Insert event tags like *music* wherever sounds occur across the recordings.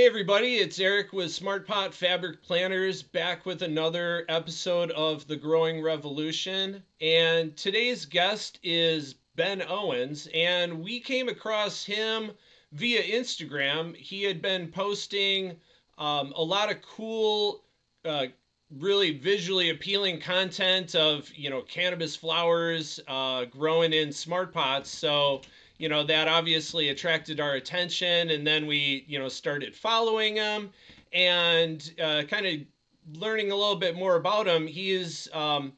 Hey everybody, it's Eric with Smart Pot Fabric Planters back with another episode of The Growing Revolution. And today's guest is Ben Owens, and we came across him via Instagram. He had been posting um, a lot of cool, uh, really visually appealing content of you know cannabis flowers uh, growing in smart pots. So you know that obviously attracted our attention and then we you know started following him and uh, kind of learning a little bit more about him. He is um,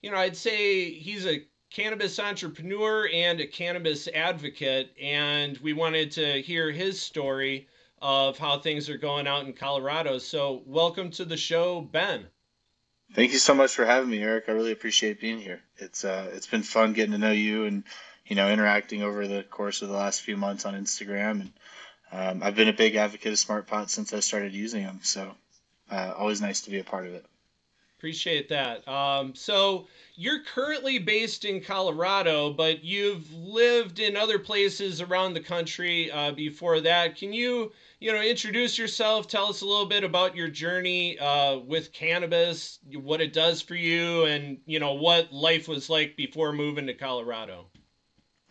you know i'd say he's a cannabis entrepreneur and a cannabis advocate and we wanted to hear his story of how things are going out in colorado. So welcome to the show ben. Thank you so much for having me eric. I really appreciate being here. It's uh, it's been fun getting to know you and you know, interacting over the course of the last few months on Instagram. And um, I've been a big advocate of SmartPot since I started using them. So uh, always nice to be a part of it. Appreciate that. Um, so you're currently based in Colorado, but you've lived in other places around the country uh, before that. Can you, you know, introduce yourself? Tell us a little bit about your journey uh, with cannabis, what it does for you, and you know what life was like before moving to Colorado.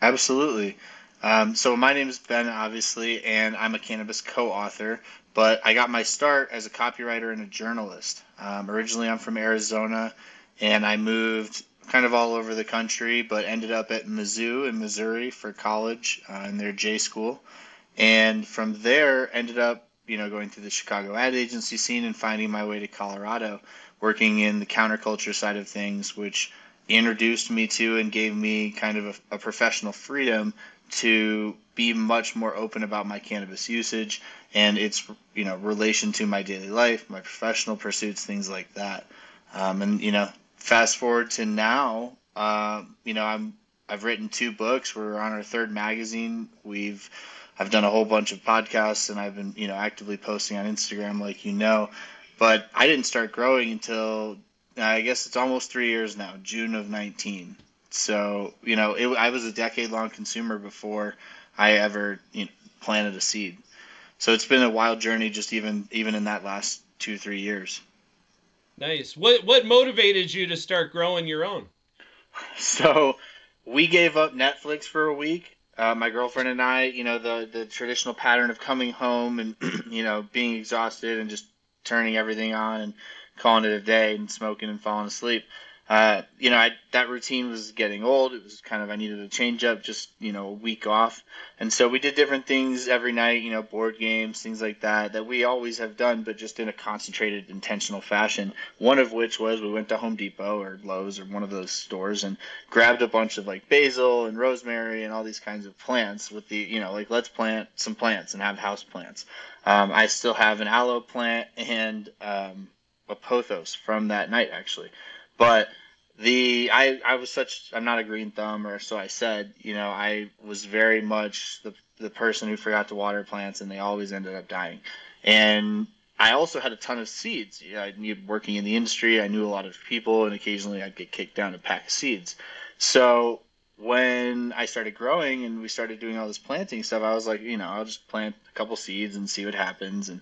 Absolutely. Um, so my name is Ben, obviously, and I'm a cannabis co-author. But I got my start as a copywriter and a journalist. Um, originally, I'm from Arizona, and I moved kind of all over the country, but ended up at Mizzou in Missouri for college uh, in their J school, and from there ended up, you know, going through the Chicago ad agency scene and finding my way to Colorado, working in the counterculture side of things, which introduced me to and gave me kind of a, a, professional freedom to be much more open about my cannabis usage and its you know relation to my daily life, my professional pursuits, things like that. Um, and you know, fast forward to now, uh, you know, I'm I've written two books. We're on our third magazine. We've I've done a whole bunch of podcasts and I've been you know actively posting on Instagram, like you know. But I didn't start growing until I guess it's almost three years now, June of 19. So, you know, it, I was a decade long consumer before I ever you know, planted a seed. So it's been a wild journey just even even in that last two, three years. Nice. What what motivated you to start growing your own? *laughs* So we gave up Netflix for a week. Uh, my girlfriend and I, you know, the the traditional pattern of coming home and *clears throat* you know being exhausted and just turning everything on and calling it a day and smoking and falling asleep. Uh, you know, I, that routine was getting old. It was kind of I needed a change up, just you know, a week off, and so we did different things every night. You know, board games, things like that, that we always have done, but just in a concentrated, intentional fashion. One of which was we went to Home Depot or Lowe's or one of those stores and grabbed a bunch of like basil and rosemary and all these kinds of plants. With the you know, like let's plant some plants and have house plants. Um, I still have an aloe plant and um, a pothos from that night actually. But the I I was such I'm not a green thumb or so I said. You know, I was very much the the person who forgot to water plants and they always ended up dying. And I also had a ton of seeds. You know, I knew working in the industry, I knew a lot of people, and occasionally I'd get kicked down a pack of seeds. So when I started growing and we started doing all this planting stuff, I was like, you know, I'll just plant a couple seeds and see what happens. And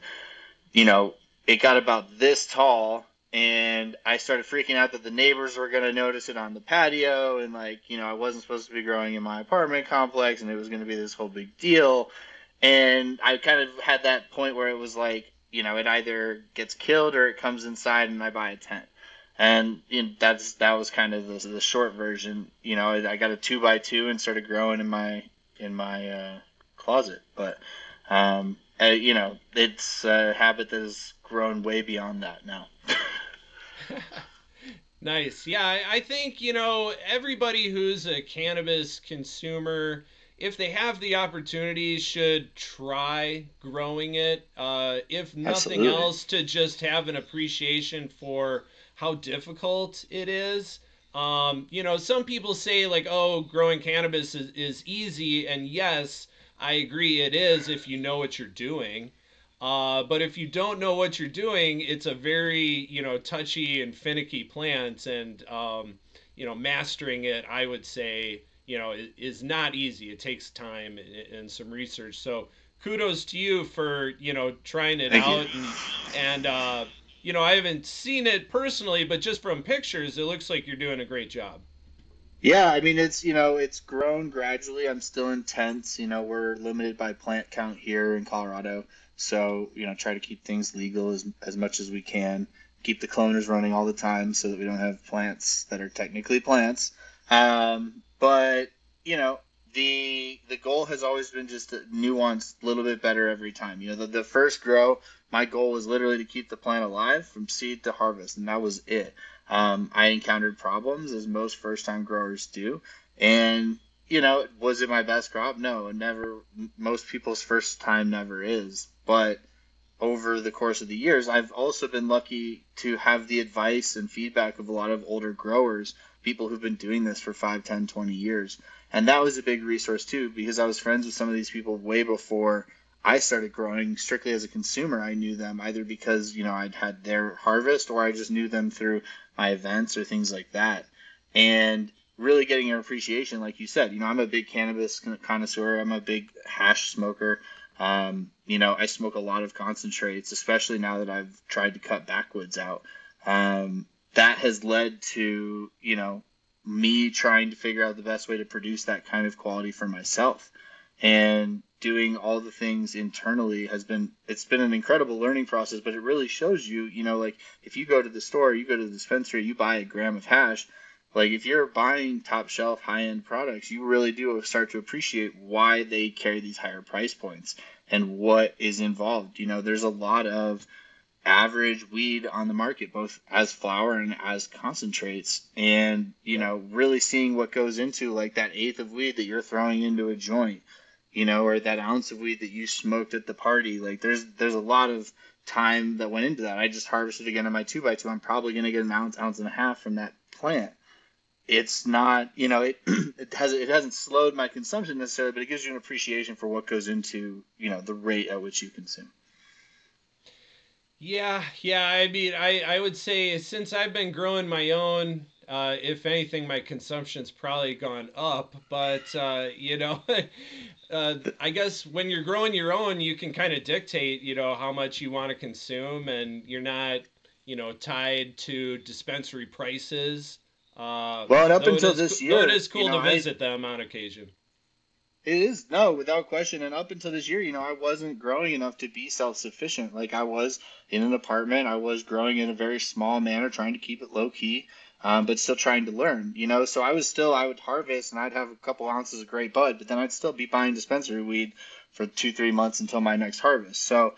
you know, it got about this tall and I started freaking out that the neighbors were going to notice it on the patio and like, you know, I wasn't supposed to be growing in my apartment complex and it was going to be this whole big deal. And I kind of had that point where it was like, you know, it either gets killed or it comes inside and I buy a tent. And you know, that's that was kind of the, the short version. You know, I got a two by two and started growing in my in my uh, closet. But um, uh, you know, it's a habit that has grown way beyond that now. *laughs* nice. Yeah, I think, you know, everybody who's a cannabis consumer, if they have the opportunity, should try growing it. Uh, if nothing Absolutely. else, to just have an appreciation for how difficult it is. Um, you know, some people say, like, oh, growing cannabis is, is easy. And yes, I agree it is if you know what you're doing. Uh, but if you don't know what you're doing, it's a very you know touchy and finicky plant, and um, you know mastering it, I would say you know is, not easy. It takes time and, some research. So kudos to you for you know trying it Thank out you. and and uh, you know I haven't seen it personally, but just from pictures, it looks like you're doing a great job. Yeah, I mean it's you know it's grown gradually. I'm still in tents. You know we're limited by plant count here in Colorado, so you know try to keep things legal as as much as we can. Keep the cloners running all the time so that we don't have plants that are technically plants. Um, but you know the the goal has always been just to nuance a little bit better every time. You know the, the first grow, my goal was literally to keep the plant alive from seed to harvest, and that was it. Um, I encountered problems as most first time growers do. And, you know, was it my best crop? No, never. Most people's first time never is. But over the course of the years, I've also been lucky to have the advice and feedback of a lot of older growers, people who've been doing this for 5, 10, 20 years. And that was a big resource too, because I was friends with some of these people way before I started growing strictly as a consumer. I knew them either because, you know, I'd had their harvest or I just knew them through my events or things like that. And really getting an appreciation, like you said, you know, I'm a big cannabis connoisseur. I'm a big hash smoker. Um, you know, I smoke a lot of concentrates, especially now that I've tried to cut backwoods out. Um, that has led to, you know, me trying to figure out the best way to produce that kind of quality for myself. And doing all the things internally has been it's been an incredible learning process but it really shows you you know like if you go to the store you go to the dispensary you buy a gram of hash like if you're buying top shelf high end products you really do start to appreciate why they carry these higher price points and what is involved. You know there's a lot of average weed on the market both as flower and as concentrates and you know really seeing what goes into like that eighth of weed that you're throwing into a joint you know, or that ounce of weed that you smoked at the party. Like there's there's a lot of time that went into that. I just harvested again on my two by two. I'm probably gonna get an ounce, ounce and a half from that plant. It's not, you know, it *clears throat* it has it hasn't slowed my consumption necessarily, but it gives you an appreciation for what goes into, you know, the rate at which you consume. Yeah, yeah. I mean, I I would say since I've been growing my own uh, if anything, my consumption's probably gone up. But uh, you know, *laughs* uh, I guess when you're growing your own, you can kind of dictate, you know, how much you want to consume, and you're not, you know, tied to dispensary prices. Uh, well, and up until this year, it is cool you know, to visit I, them on occasion. It is no, without question. And up until this year, you know, I wasn't growing enough to be self-sufficient. Like I was in an apartment, I was growing in a very small manner, trying to keep it low key um, but still trying to learn, you know. So I was still I would harvest and I'd have a couple ounces of great bud, but then I'd still be buying dispensary weed for two three months until my next harvest. So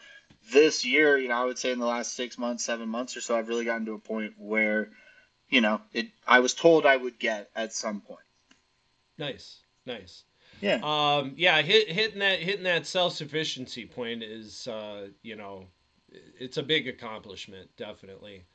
this year, you know, I would say in the last six months, seven months or so, I've really gotten to a point where, you know, it I was told I would get at some point. Nice, nice. Yeah. Um. Yeah. Hit, hitting that hitting that self sufficiency point is, uh, you know, it's a big accomplishment, definitely.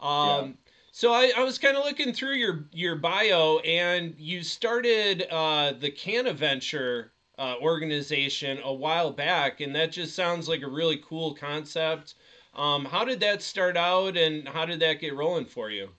Um. So I, I was kind of looking through your your bio, and you started uh, the CannaVenture uh, organization a while back, and that just sounds like a really cool concept. Um, how did that start out, and how did that get rolling for you?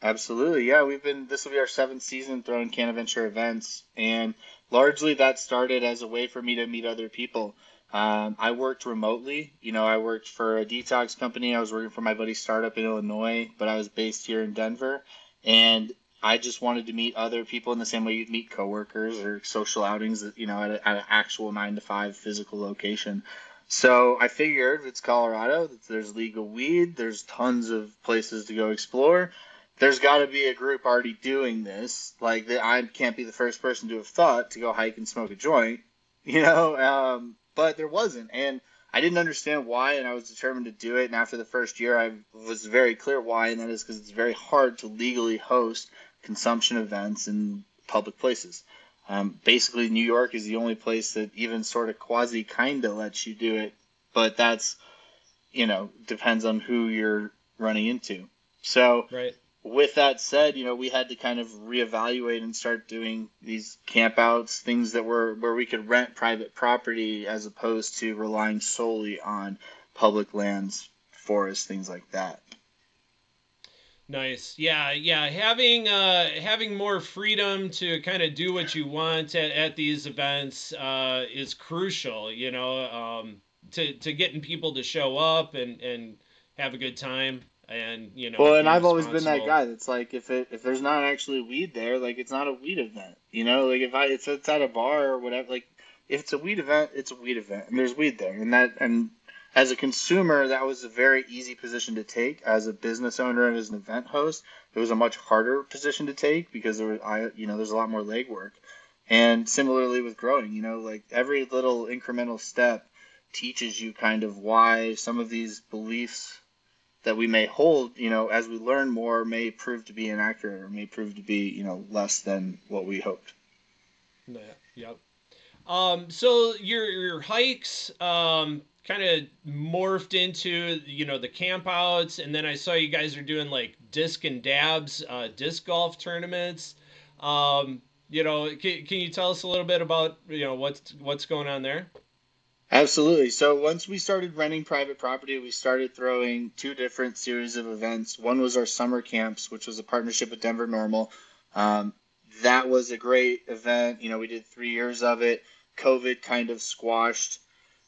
Absolutely, yeah. We've been this will be our seventh season throwing CannaVenture events, and largely that started as a way for me to meet other people. Um, I worked remotely. You know, I worked for a detox company. I was working for my buddy's startup in Illinois, but I was based here in Denver. And I just wanted to meet other people in the same way you'd meet coworkers or social outings, you know, at, a, at an actual nine to five physical location. So I figured it's Colorado, there's legal weed, there's tons of places to go explore. There's got to be a group already doing this. Like, I can't be the first person to have thought to go hike and smoke a joint, *laughs* you know. Um, but there wasn't, and I didn't understand why, and I was determined to do it. And after the first year, I was very clear why, and that is because it's very hard to legally host consumption events in public places. Um, basically, New York is the only place that even sort of quasi kinda lets you do it, but that's you know depends on who you're running into. So right with that said, you know, we had to kind of reevaluate and start doing these campouts, things that were where we could rent private property as opposed to relying solely on public lands, forests, things like that. Nice. Yeah, yeah. Having uh, having more freedom to kind of do what you want at, at these events uh, is crucial. You know, um, to to getting people to show up and and have a good time and you know. Well, and I've always been that guy that's like, if it if there's not actually weed there, like it's not a weed event. You know, like if I if it's at a bar or whatever, like if it's a weed event, it's a weed event, and there's weed there, and that and as a consumer, that was a very easy position to take. As a business owner and as an event host, it was a much harder position to take because there was, I, you know, there's a lot more legwork. And similarly with growing, you know, like every little incremental step teaches you kind of why some of these beliefs that we may hold, you know, as we learn more, may prove to be inaccurate or may prove to be, you know, less than what we hoped. Yeah. Yep. Um, so your your hikes, um, kind of morphed into you know the campouts and then i saw you guys are doing like Discs-n-Dabs uh, disc golf tournaments um, you know can, can you tell us a little bit about you know what's what's going on there absolutely. So once we started renting private property we started throwing two different series of events. One was our summer camps which was a partnership with denver NORML. Um, that was a great event. You know we did three years of it. Covid kind of squashed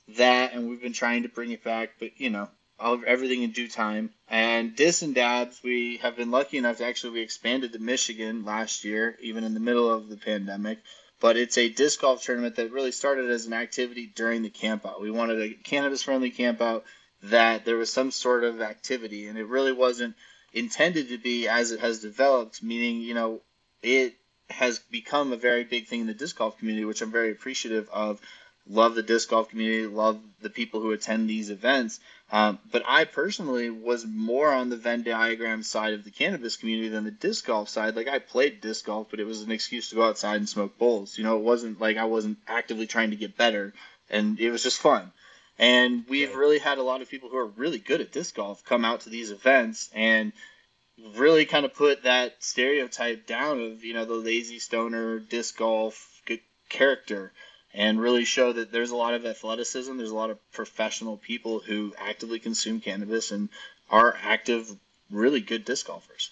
that, and we've been trying to bring it back, but you know, all, everything in due time. And Discs-n-Dabs, we have been lucky enough to actually we expanded to Michigan last year, even in the middle of the pandemic. But it's a disc golf tournament that really started as an activity during the campout. We wanted a cannabis-friendly campout that there was some sort of activity, and it really wasn't intended to be as it has developed. Meaning, you know, it has become a very big thing in the disc golf community, which I'm very appreciative of love the disc golf community, love the people who attend these events. Um, but I personally was more on the Venn diagram side of the cannabis community than the disc golf side. Like I played disc golf, but it was an excuse to go outside and smoke bowls. You know, it wasn't like I wasn't actively trying to get better, and it was just fun. And we've yeah. really had a lot of people who are really good at disc golf come out to these events and really kind of put that stereotype down of you know the lazy stoner disc golf character and really show that there's a lot of athleticism. There's a lot of professional people who actively consume cannabis and are active, really good disc golfers.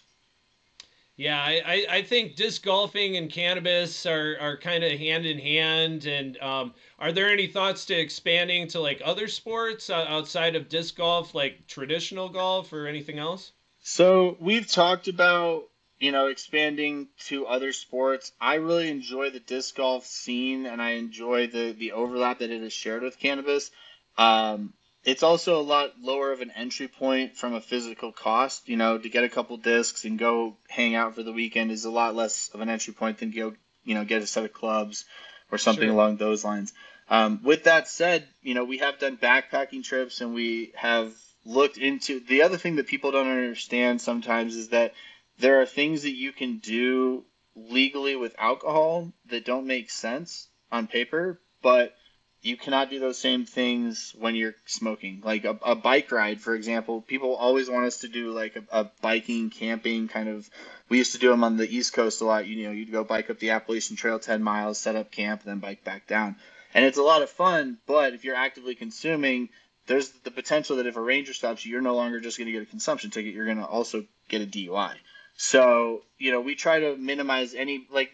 Yeah, I, I think disc golfing and cannabis are, are kind of hand in hand. And um, are there any thoughts to expanding to like other sports outside of disc golf, like traditional golf or anything else? So we've talked about you know, expanding to other sports. I really enjoy the disc golf scene, and I enjoy the the overlap that it has shared with cannabis. Um, it's also a lot lower of an entry point from a physical cost. You know, to get a couple discs and go hang out for the weekend is a lot less of an entry point than go, you know, get a set of clubs or something sure. along those lines. Um, with that said, you know, we have done backpacking trips and we have looked into the other thing that people don't understand sometimes is that there are things that you can do legally with alcohol that don't make sense on paper, but you cannot do those same things when you're smoking. Like a, a bike ride, for example, people always want us to do like a, a, biking, camping kind of. We used to do them on the East Coast a lot. You know, you'd go bike up the Appalachian Trail 10 miles, set up camp, then bike back down. And it's a lot of fun, but if you're actively consuming, there's the potential that if a ranger stops you, you're no longer just going to get a consumption ticket, you're going to also get a DUI. So, you know, we try to minimize any, like,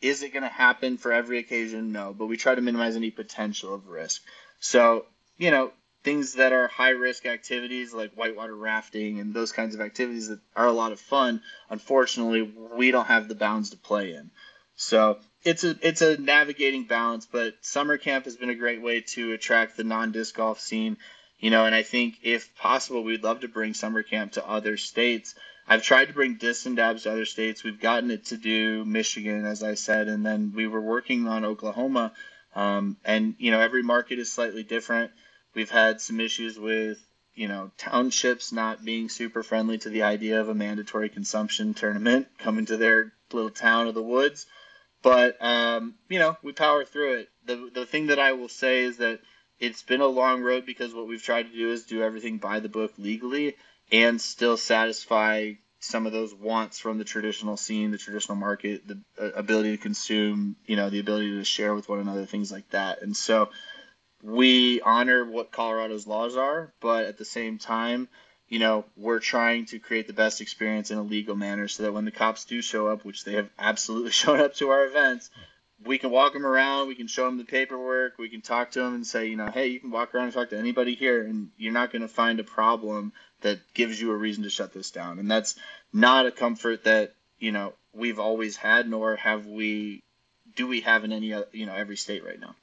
is it going to happen for every occasion? No, but we try to minimize any potential of risk. So, you know, things that are high risk activities like whitewater rafting and those kinds of activities that are a lot of fun, unfortunately, we don't have the bounds to play in. So, it's a it's a navigating balance, but summer camp has been a great way to attract the non disc golf scene, you know, and I think if possible, we'd love to bring summer camp to other states I've tried to bring Discs-n-Dabs to other states. We've gotten it to do Michigan, as I said, and then we were working on Oklahoma. Um, and you know, every market is slightly different. We've had some issues with you know townships not being super friendly to the idea of a mandatory consumption tournament *laughs* coming to their little town of the woods. But um, you know, we power through it. The the thing that I will say is that it's been a long road because what we've tried to do is do everything by the book legally and still satisfy some of those wants from the traditional scene, the traditional market, the uh, ability to consume, you know, the ability to share with one another, things like that. And so we honor what Colorado's laws are, but at the same time, you know, we're trying to create the best experience in a legal manner so that when the cops do show up, which they have absolutely *laughs* shown up to our events, we can walk them around, we can show them the paperwork, we can talk to them and say, you know, hey, you can walk around and talk to anybody here, and you're not going to find a problem that gives you a reason to shut this down. And that's not a comfort that, you know, we've always had, nor have we, do we have in any, you know, every state right now.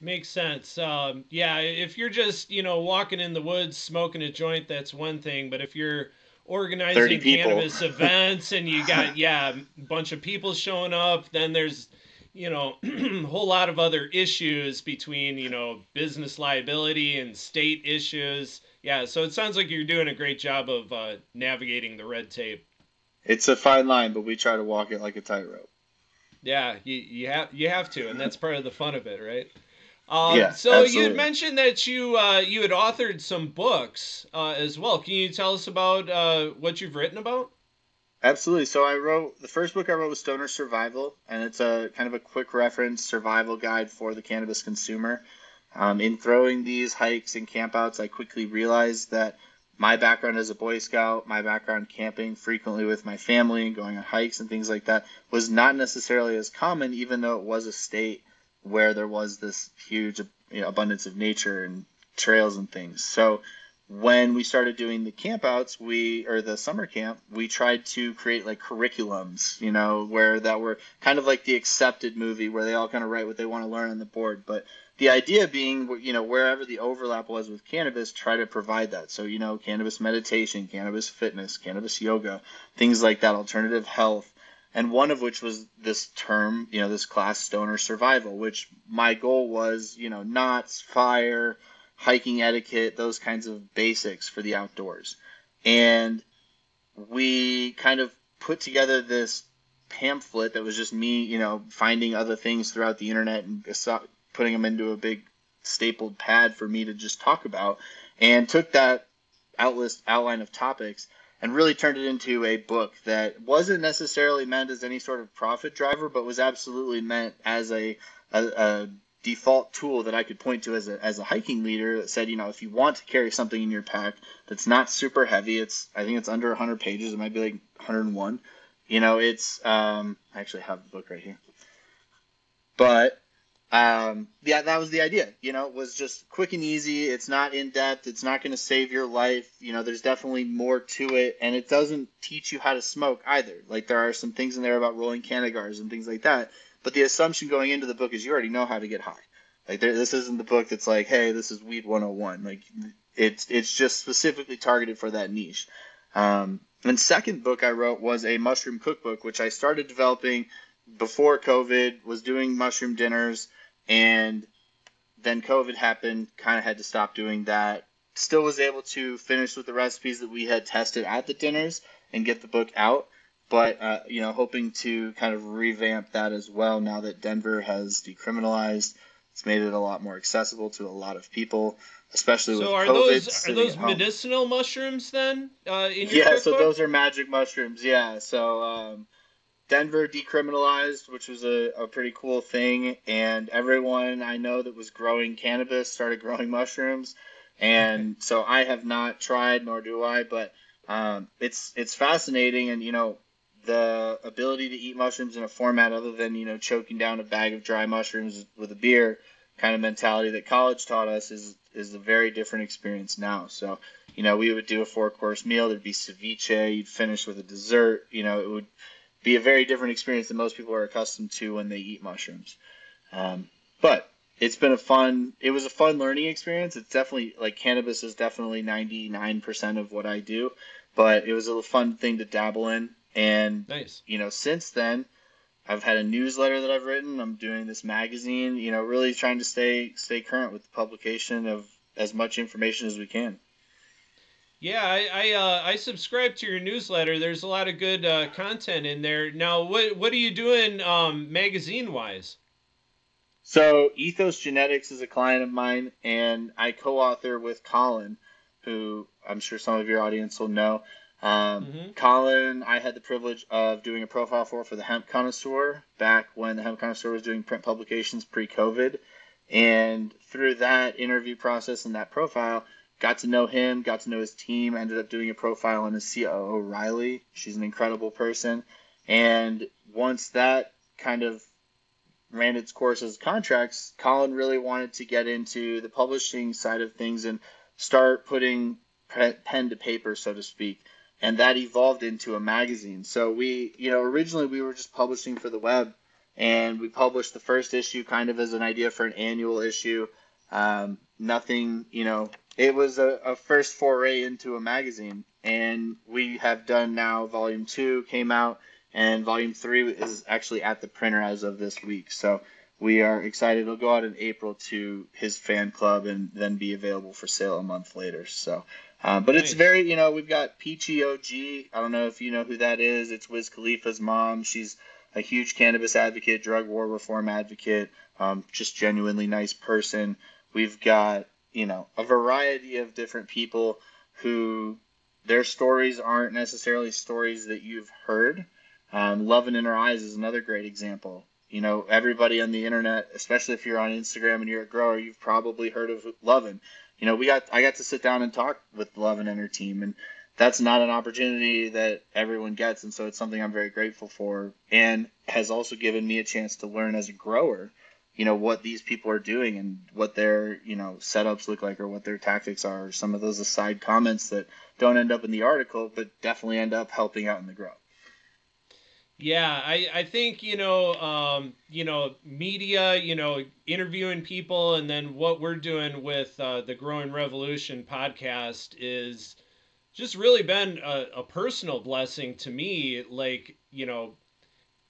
Makes sense. Um, yeah, if you're just you know walking in the woods smoking a joint, that's one thing. But if you're organizing cannabis *laughs* events and you got yeah a bunch of people showing up, then there's you know a *clears throat* whole lot of other issues between you know business liability and state issues. Yeah, so it sounds like you're doing a great job of uh, navigating the red tape. It's a fine line, but we try to walk it like a tightrope. Yeah, you, you have you have to, and that's part of the fun of it, right? Um, yeah, so you had mentioned that you uh, you had authored some books uh, as well. Can you tell us about uh, what you've written about? Absolutely. So I wrote the first book I wrote was Stoner Survival, and it's a kind of a quick reference survival guide for the cannabis consumer. Um, in throwing these hikes and campouts, I quickly realized that my background as a Boy Scout, my background camping frequently with my family and going on hikes and things like that was not necessarily as common, even though it was a state where there was this huge you know, abundance of nature and trails and things. So when we started doing the campouts, we or the summer camp, we tried to create like curriculums, you know, where that were kind of like the accepted movie where they all kind of write what they want to learn on the board. But the idea being, you know, wherever the overlap was with cannabis, try to provide that. So, you know, cannabis meditation, cannabis fitness, cannabis yoga, things like that, alternative health, and one of which was this term, you know, this class stoner survival, which my goal was, you know, knots, fire, hiking etiquette, those kinds of basics for the outdoors. And we kind of put together this pamphlet that was just me, you know, finding other things throughout the internet and putting them into a big stapled pad for me to just talk about, and took that outlist outline of topics and really turned it into a book that wasn't necessarily meant as any sort of profit driver, but was absolutely meant as a, a, a default tool that I could point to as a, as a hiking leader that said, you know, if you want to carry something in your pack that's not super heavy, it's I think it's under 100 pages, it might be like 101. You know, it's um, I actually have the book right here, but um, yeah, that was the idea. You know, it was just quick and easy. It's not in depth. It's not going to save your life. You know, there's definitely more to it, and it doesn't teach you how to smoke either. Like there are some things in there about rolling cannagars and things like that. But the assumption going into the book is you already know how to get high. Like there, this isn't the book that's like, hey, this is weed 101. Like it's it's just specifically targeted for that niche. Um, and second book I wrote was a mushroom cookbook, which I started developing before COVID. Was doing mushroom dinners and then COVID happened, kind of had to stop doing that. Still was able to finish with the recipes that we had tested at the dinners and get the book out. But, uh, you know, hoping to kind of revamp that as well now that Denver has decriminalized. It's made it a lot more accessible to a lot of people, especially so with are COVID. Those, are those medicinal mushrooms then? Uh, yeah, cookbook? so those are magic mushrooms. Yeah, so um, Denver decriminalized, which was a, a pretty cool thing, and everyone I know that was growing cannabis started growing mushrooms, and so I have not tried, nor do I, but um, it's it's fascinating, and you know the ability to eat mushrooms in a format other than you know choking down a bag of dry mushrooms with a beer kind of mentality that college taught us is is a very different experience now. So you know we would do a four course meal. There'd be ceviche. You'd finish with a dessert. You know it would be a very different experience than most people are accustomed to when they eat mushrooms. Um, but it's been a fun. It was a fun learning experience. It's definitely like cannabis is definitely ninety nine percent of what I do, but it was a fun thing to dabble in. And nice. you know, since then, I've had a newsletter that I've written. I'm doing this magazine. You know, really trying to stay stay current with the publication of as much information as we can. Yeah, I I, uh, I subscribe to your newsletter. There's a lot of good uh, content in there. Now, what what are you doing um, magazine wise? So, Ethos Genetics is a client of mine, and I co-author with Colin, who I'm sure some of your audience will know. Um, mm-hmm. Colin, I had the privilege of doing a profile for for the Hemp Connoisseur back when the Hemp Connoisseur was doing print publications pre-COVID, and through that interview process and that profile got to know him, got to know his team, ended up doing a profile on his COO, Riley. She's an incredible person. And once that kind of ran its course as contracts, Colin really wanted to get into the publishing side of things and start putting pen to paper, so to speak. And that evolved into a magazine. So we, you know, originally we were just publishing for the web, and we published the first issue kind of as an idea for an annual issue. Um, nothing, you know, it was a, a first foray into a magazine. And we have done now volume two came out, and volume three is actually at the printer as of this week. So we are excited. It'll go out in April to his fan club and then be available for sale a month later. So, uh, but nice. it's very, you know, we've got Peachy OG. I don't know if you know who that is. It's Wiz Khalifa's mom. She's a huge cannabis advocate, drug war reform advocate, um, just genuinely nice person. We've got, you know, a variety of different people who their stories aren't necessarily stories that you've heard. Um, Lovin' in Her Eyes is another great example. You know, everybody on the internet, especially if you're on Instagram and you're a grower, you've probably heard of Lovin'. You know, we got I got to sit down and talk with Lovin' and her team, and that's not an opportunity that everyone gets, and so it's something I'm very grateful for, and has also given me a chance to learn as a grower, you know, what these people are doing and what their you know setups look like or what their tactics are. Or some of those aside comments that don't end up in the article, but definitely end up helping out in the grow. Yeah, I, I think you know um, you know media, you know interviewing people, and then what we're doing with uh, the Growing Revolution podcast is just really been a, a personal blessing to me. Like you know,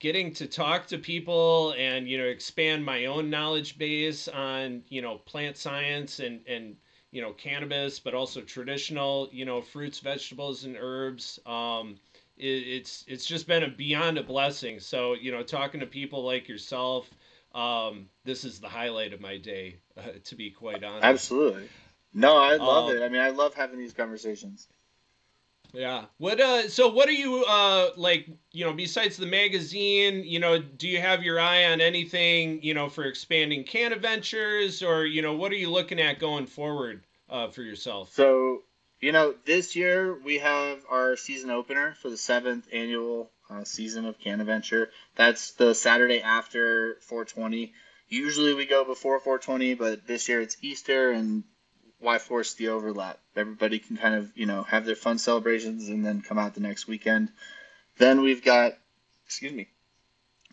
getting to talk to people and you know expand my own knowledge base on you know plant science and and you know cannabis, but also traditional you know fruits, vegetables, and herbs. Um, it's it's just been a beyond a blessing. So you know, talking to people like yourself, um, this is the highlight of my day, uh, *laughs* to be quite honest. Absolutely. No, I love um, it. I mean, I love having these conversations. Yeah. What uh so what are you uh like, you know, besides the magazine, you know, do you have your eye on anything, you know, for expanding CannaVentures or, you know, what are you looking at going forward uh for yourself? So you know, this year we have our season opener for the seventh annual uh, season of CannaVenture. That's the Saturday after 420. Usually we go before 420, but this year it's Easter, and why force the overlap? Everybody can kind of, you know, have their fun celebrations and then come out the next weekend. Then we've got, excuse me,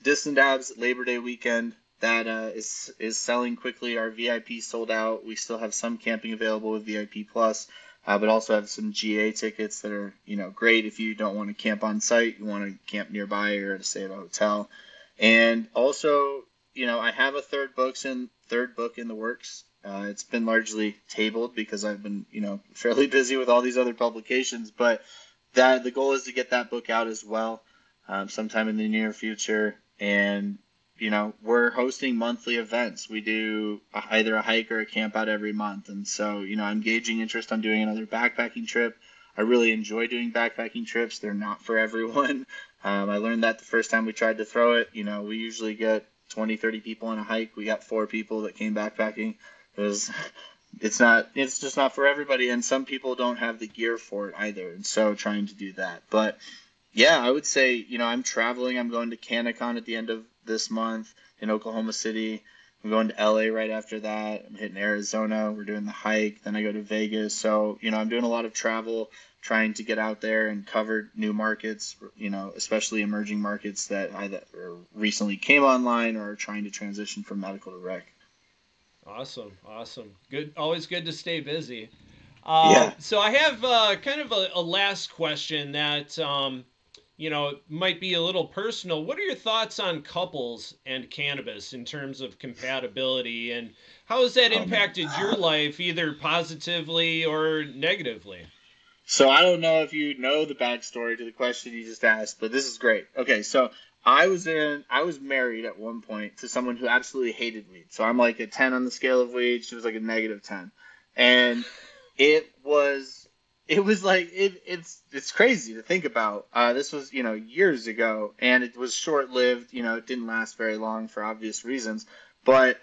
Discs-n-Dabs Labor Day weekend. That uh, is is selling quickly. Our VIP sold out. We still have some camping available with VIP Plus uh, but also have some GA tickets that are you know great if you don't want to camp on site, you want to camp nearby or to stay at a hotel, and also you know I have a third books in third book in the works. Uh, it's been largely tabled because I've been you know *laughs* fairly busy with all these other publications, but that the goal is to get that book out as well um, sometime in the near future and you know, we're hosting monthly events. We do either a hike or a camp out every month. And so, you know, I'm gauging interest on doing another backpacking trip. I really enjoy doing backpacking trips. They're not for everyone. *laughs* Um, I learned that the first time we tried to throw it. You know, we usually get 20, 30 people on a hike. We got four people that came backpacking. It was, *laughs* it's not, it's just not for everybody. And some people don't have the gear for it either. And so trying to do that. But yeah, I would say, you know, I'm traveling. I'm going to CannaCon at the end of this month in Oklahoma City. I'm going to LA right after that. I'm hitting Arizona. We're doing the hike. Then I go to Vegas. So, you know, I'm doing a lot of travel, trying to get out there and cover new markets, you know, especially emerging markets that either recently came online or are trying to transition from medical to rec. Awesome. Awesome. Good. Always good to stay busy. Uh, yeah. So I have uh, kind of a, a, last question that um, you know, it might be a little personal. What are your thoughts on couples and cannabis in terms of compatibility, and how has that impacted um, your *sighs* life, either positively or negatively? So I don't know if you know the backstory to the question you just asked, but this is great. Okay, so I was in, I was married at one point to someone who absolutely hated weed. So I'm like a ten on the scale of weed. She was like a negative ten, and it was it was like it, it's it's crazy to think about. Uh, this was you know years ago, and it was short lived. You know, it didn't last very long for obvious reasons, but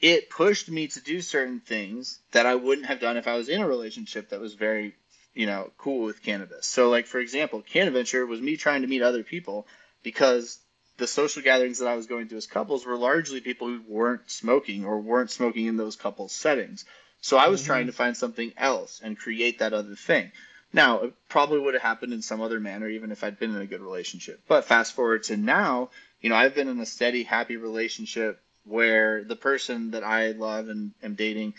it pushed me to do certain things that I wouldn't have done if I was in a relationship that was very, you know, cool with cannabis. So, like for example, Cannabis was me trying to meet other people because the social gatherings that I was going to as couples were largely people who weren't smoking or weren't smoking in those couples settings. So I was mm-hmm. trying to find something else and create that other thing. Now, it probably would have happened in some other manner, even if I'd been in a good relationship. But fast forward to now, you know, I've been in a steady, happy relationship where the person that I love and am dating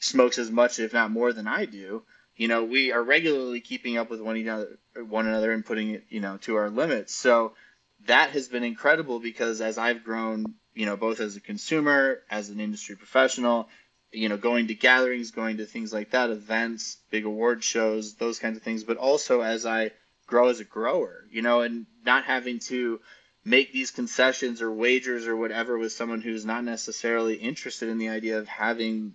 smokes as much, if not more, than I do. You know, we are regularly keeping up with one another, one another, and putting it, you know, to our limits. So that has been incredible because as I've grown, you know, both as a consumer, as an industry professional, you know, going to gatherings, going to things like that, events, big award shows, those kinds of things, but also as I grow as a grower, you know, and not having to make these concessions or wagers or whatever with someone who's not necessarily interested in the idea of having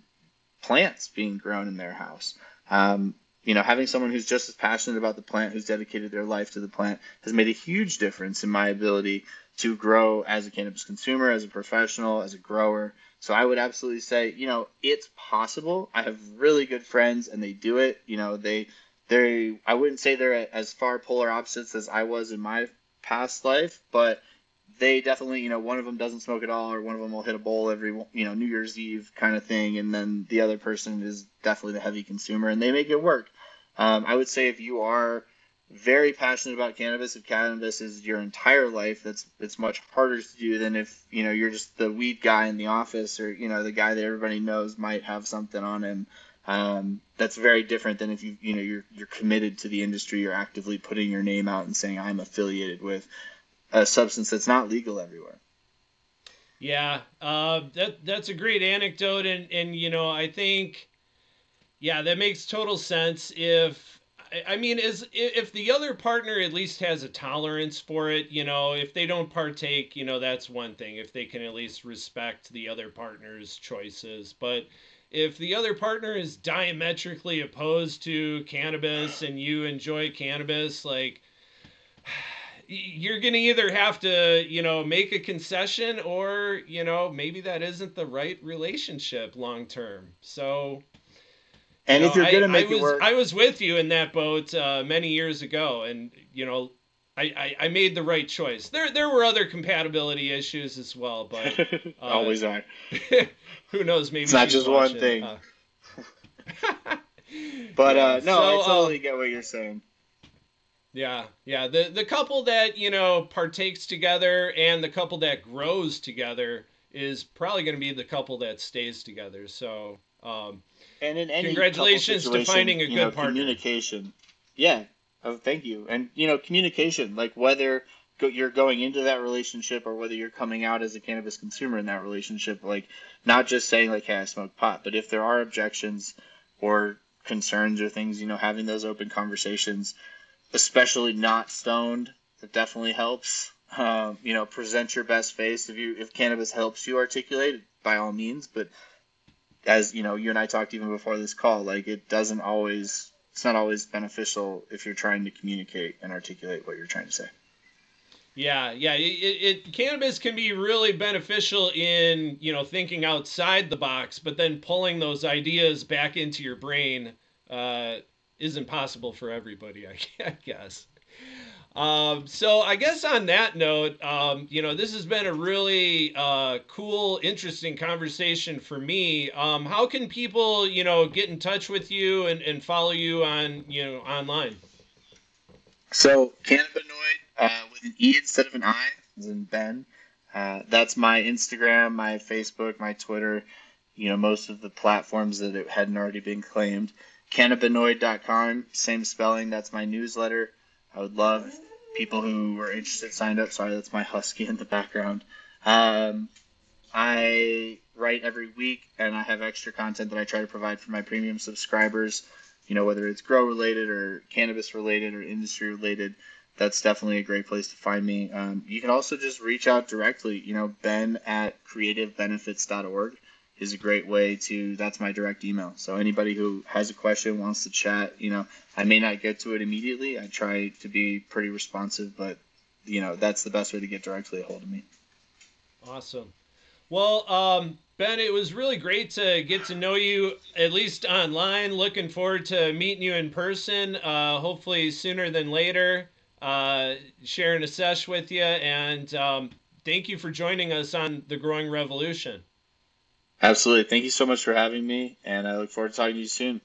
plants being grown in their house. Um, you know, having someone who's just as passionate about the plant, who's dedicated their life to the plant, has made a huge difference in my ability to grow as a cannabis consumer, as a professional, as a grower. So I would absolutely say, you know, it's possible. I have really good friends and they do it. You know, they they I wouldn't say they're as far polar opposites as I was in my past life, but they definitely, you know, one of them doesn't smoke at all, or one of them will hit a bowl every, you know, New Year's Eve kind of thing, and then the other person is definitely the heavy consumer, and they make it work. Um, I would say if you are very passionate about cannabis, if cannabis is your entire life, that's it's much harder to do than if you know you're just the weed guy in the office or you know the guy that everybody knows might have something on him. Um, that's very different than if you you know you're you're committed to the industry, you're actively putting your name out and saying I'm affiliated with a substance that's not legal everywhere. Yeah, uh, that that's a great anecdote, and and you know I think, yeah, that makes total sense if I mean, is if the other partner at least has a tolerance for it, you know, if they don't partake, you know, that's one thing. If they can at least respect the other partner's choices, but if the other partner is diametrically opposed to cannabis and you enjoy cannabis, like *sighs* you're going to either have to, you know, make a concession or, you know, maybe that isn't the right relationship long term. So, and if you're gonna make I it was, work, I was with you in that boat uh, many years ago, and you know, I, I, I, made the right choice. There there were other compatibility issues as well, but *laughs* uh, always are. *laughs* who knows? Maybe it's not just watching. one thing. Uh, *laughs* but yeah, uh, no, so, I totally get what you're saying. Yeah, yeah. The the couple that you know partakes together and the couple that grows together is probably going to be the couple that stays together. So. Um, and in any congratulations to finding a good know, partner. Communication, yeah. Oh, thank you. And you know, communication, like whether you're going into that relationship or whether you're coming out as a cannabis consumer in that relationship, like not just saying like, "Hey, I smoke pot," but if there are objections or concerns or things, you know, having those open conversations, especially not stoned, that definitely helps. Um, you know, present your best face. If you if cannabis helps you articulate, by all means, but as you know, you and I talked even before this call, like it doesn't always, it's not always beneficial if you're trying to communicate and articulate what you're trying to say. Yeah, yeah. It, it, cannabis can be really beneficial in you know thinking outside the box, but then pulling those ideas back into your brain uh, isn't possible for everybody. I, *laughs* I guess. Um, so I guess on that note, um, you know, this has been a really uh, cool, interesting conversation for me. Um, how can people, you know, get in touch with you and, and follow you on, you know, online? So cannabenoid uh, with an E instead of an I, as in Ben. Uh, that's my Instagram, my Facebook, my Twitter. You know, most of the platforms that it hadn't already been claimed. Cannabenoid.com, same spelling. That's my newsletter. I would love people who were interested signed up. Sorry, that's my husky in the background. Um, I write every week, and I have extra content that I try to provide for my premium subscribers. You know, whether it's grow related or cannabis related or industry related, that's definitely a great place to find me. Um, you can also just reach out directly. You know, Ben at creativebenefits.org is a great way to that's my direct email so anybody who has a question wants to chat you know i may not get to it immediately i try to be pretty responsive but you know that's the best way to get directly a hold of me awesome well um, Ben, it was really great to get to know you, at least online. Looking forward to meeting you in person, uh, hopefully sooner than later, uh, sharing a sesh with you. And um, thank you for joining us on The Growing Revolution. Absolutely. Thank you so much for having me, and I look forward to talking to you soon.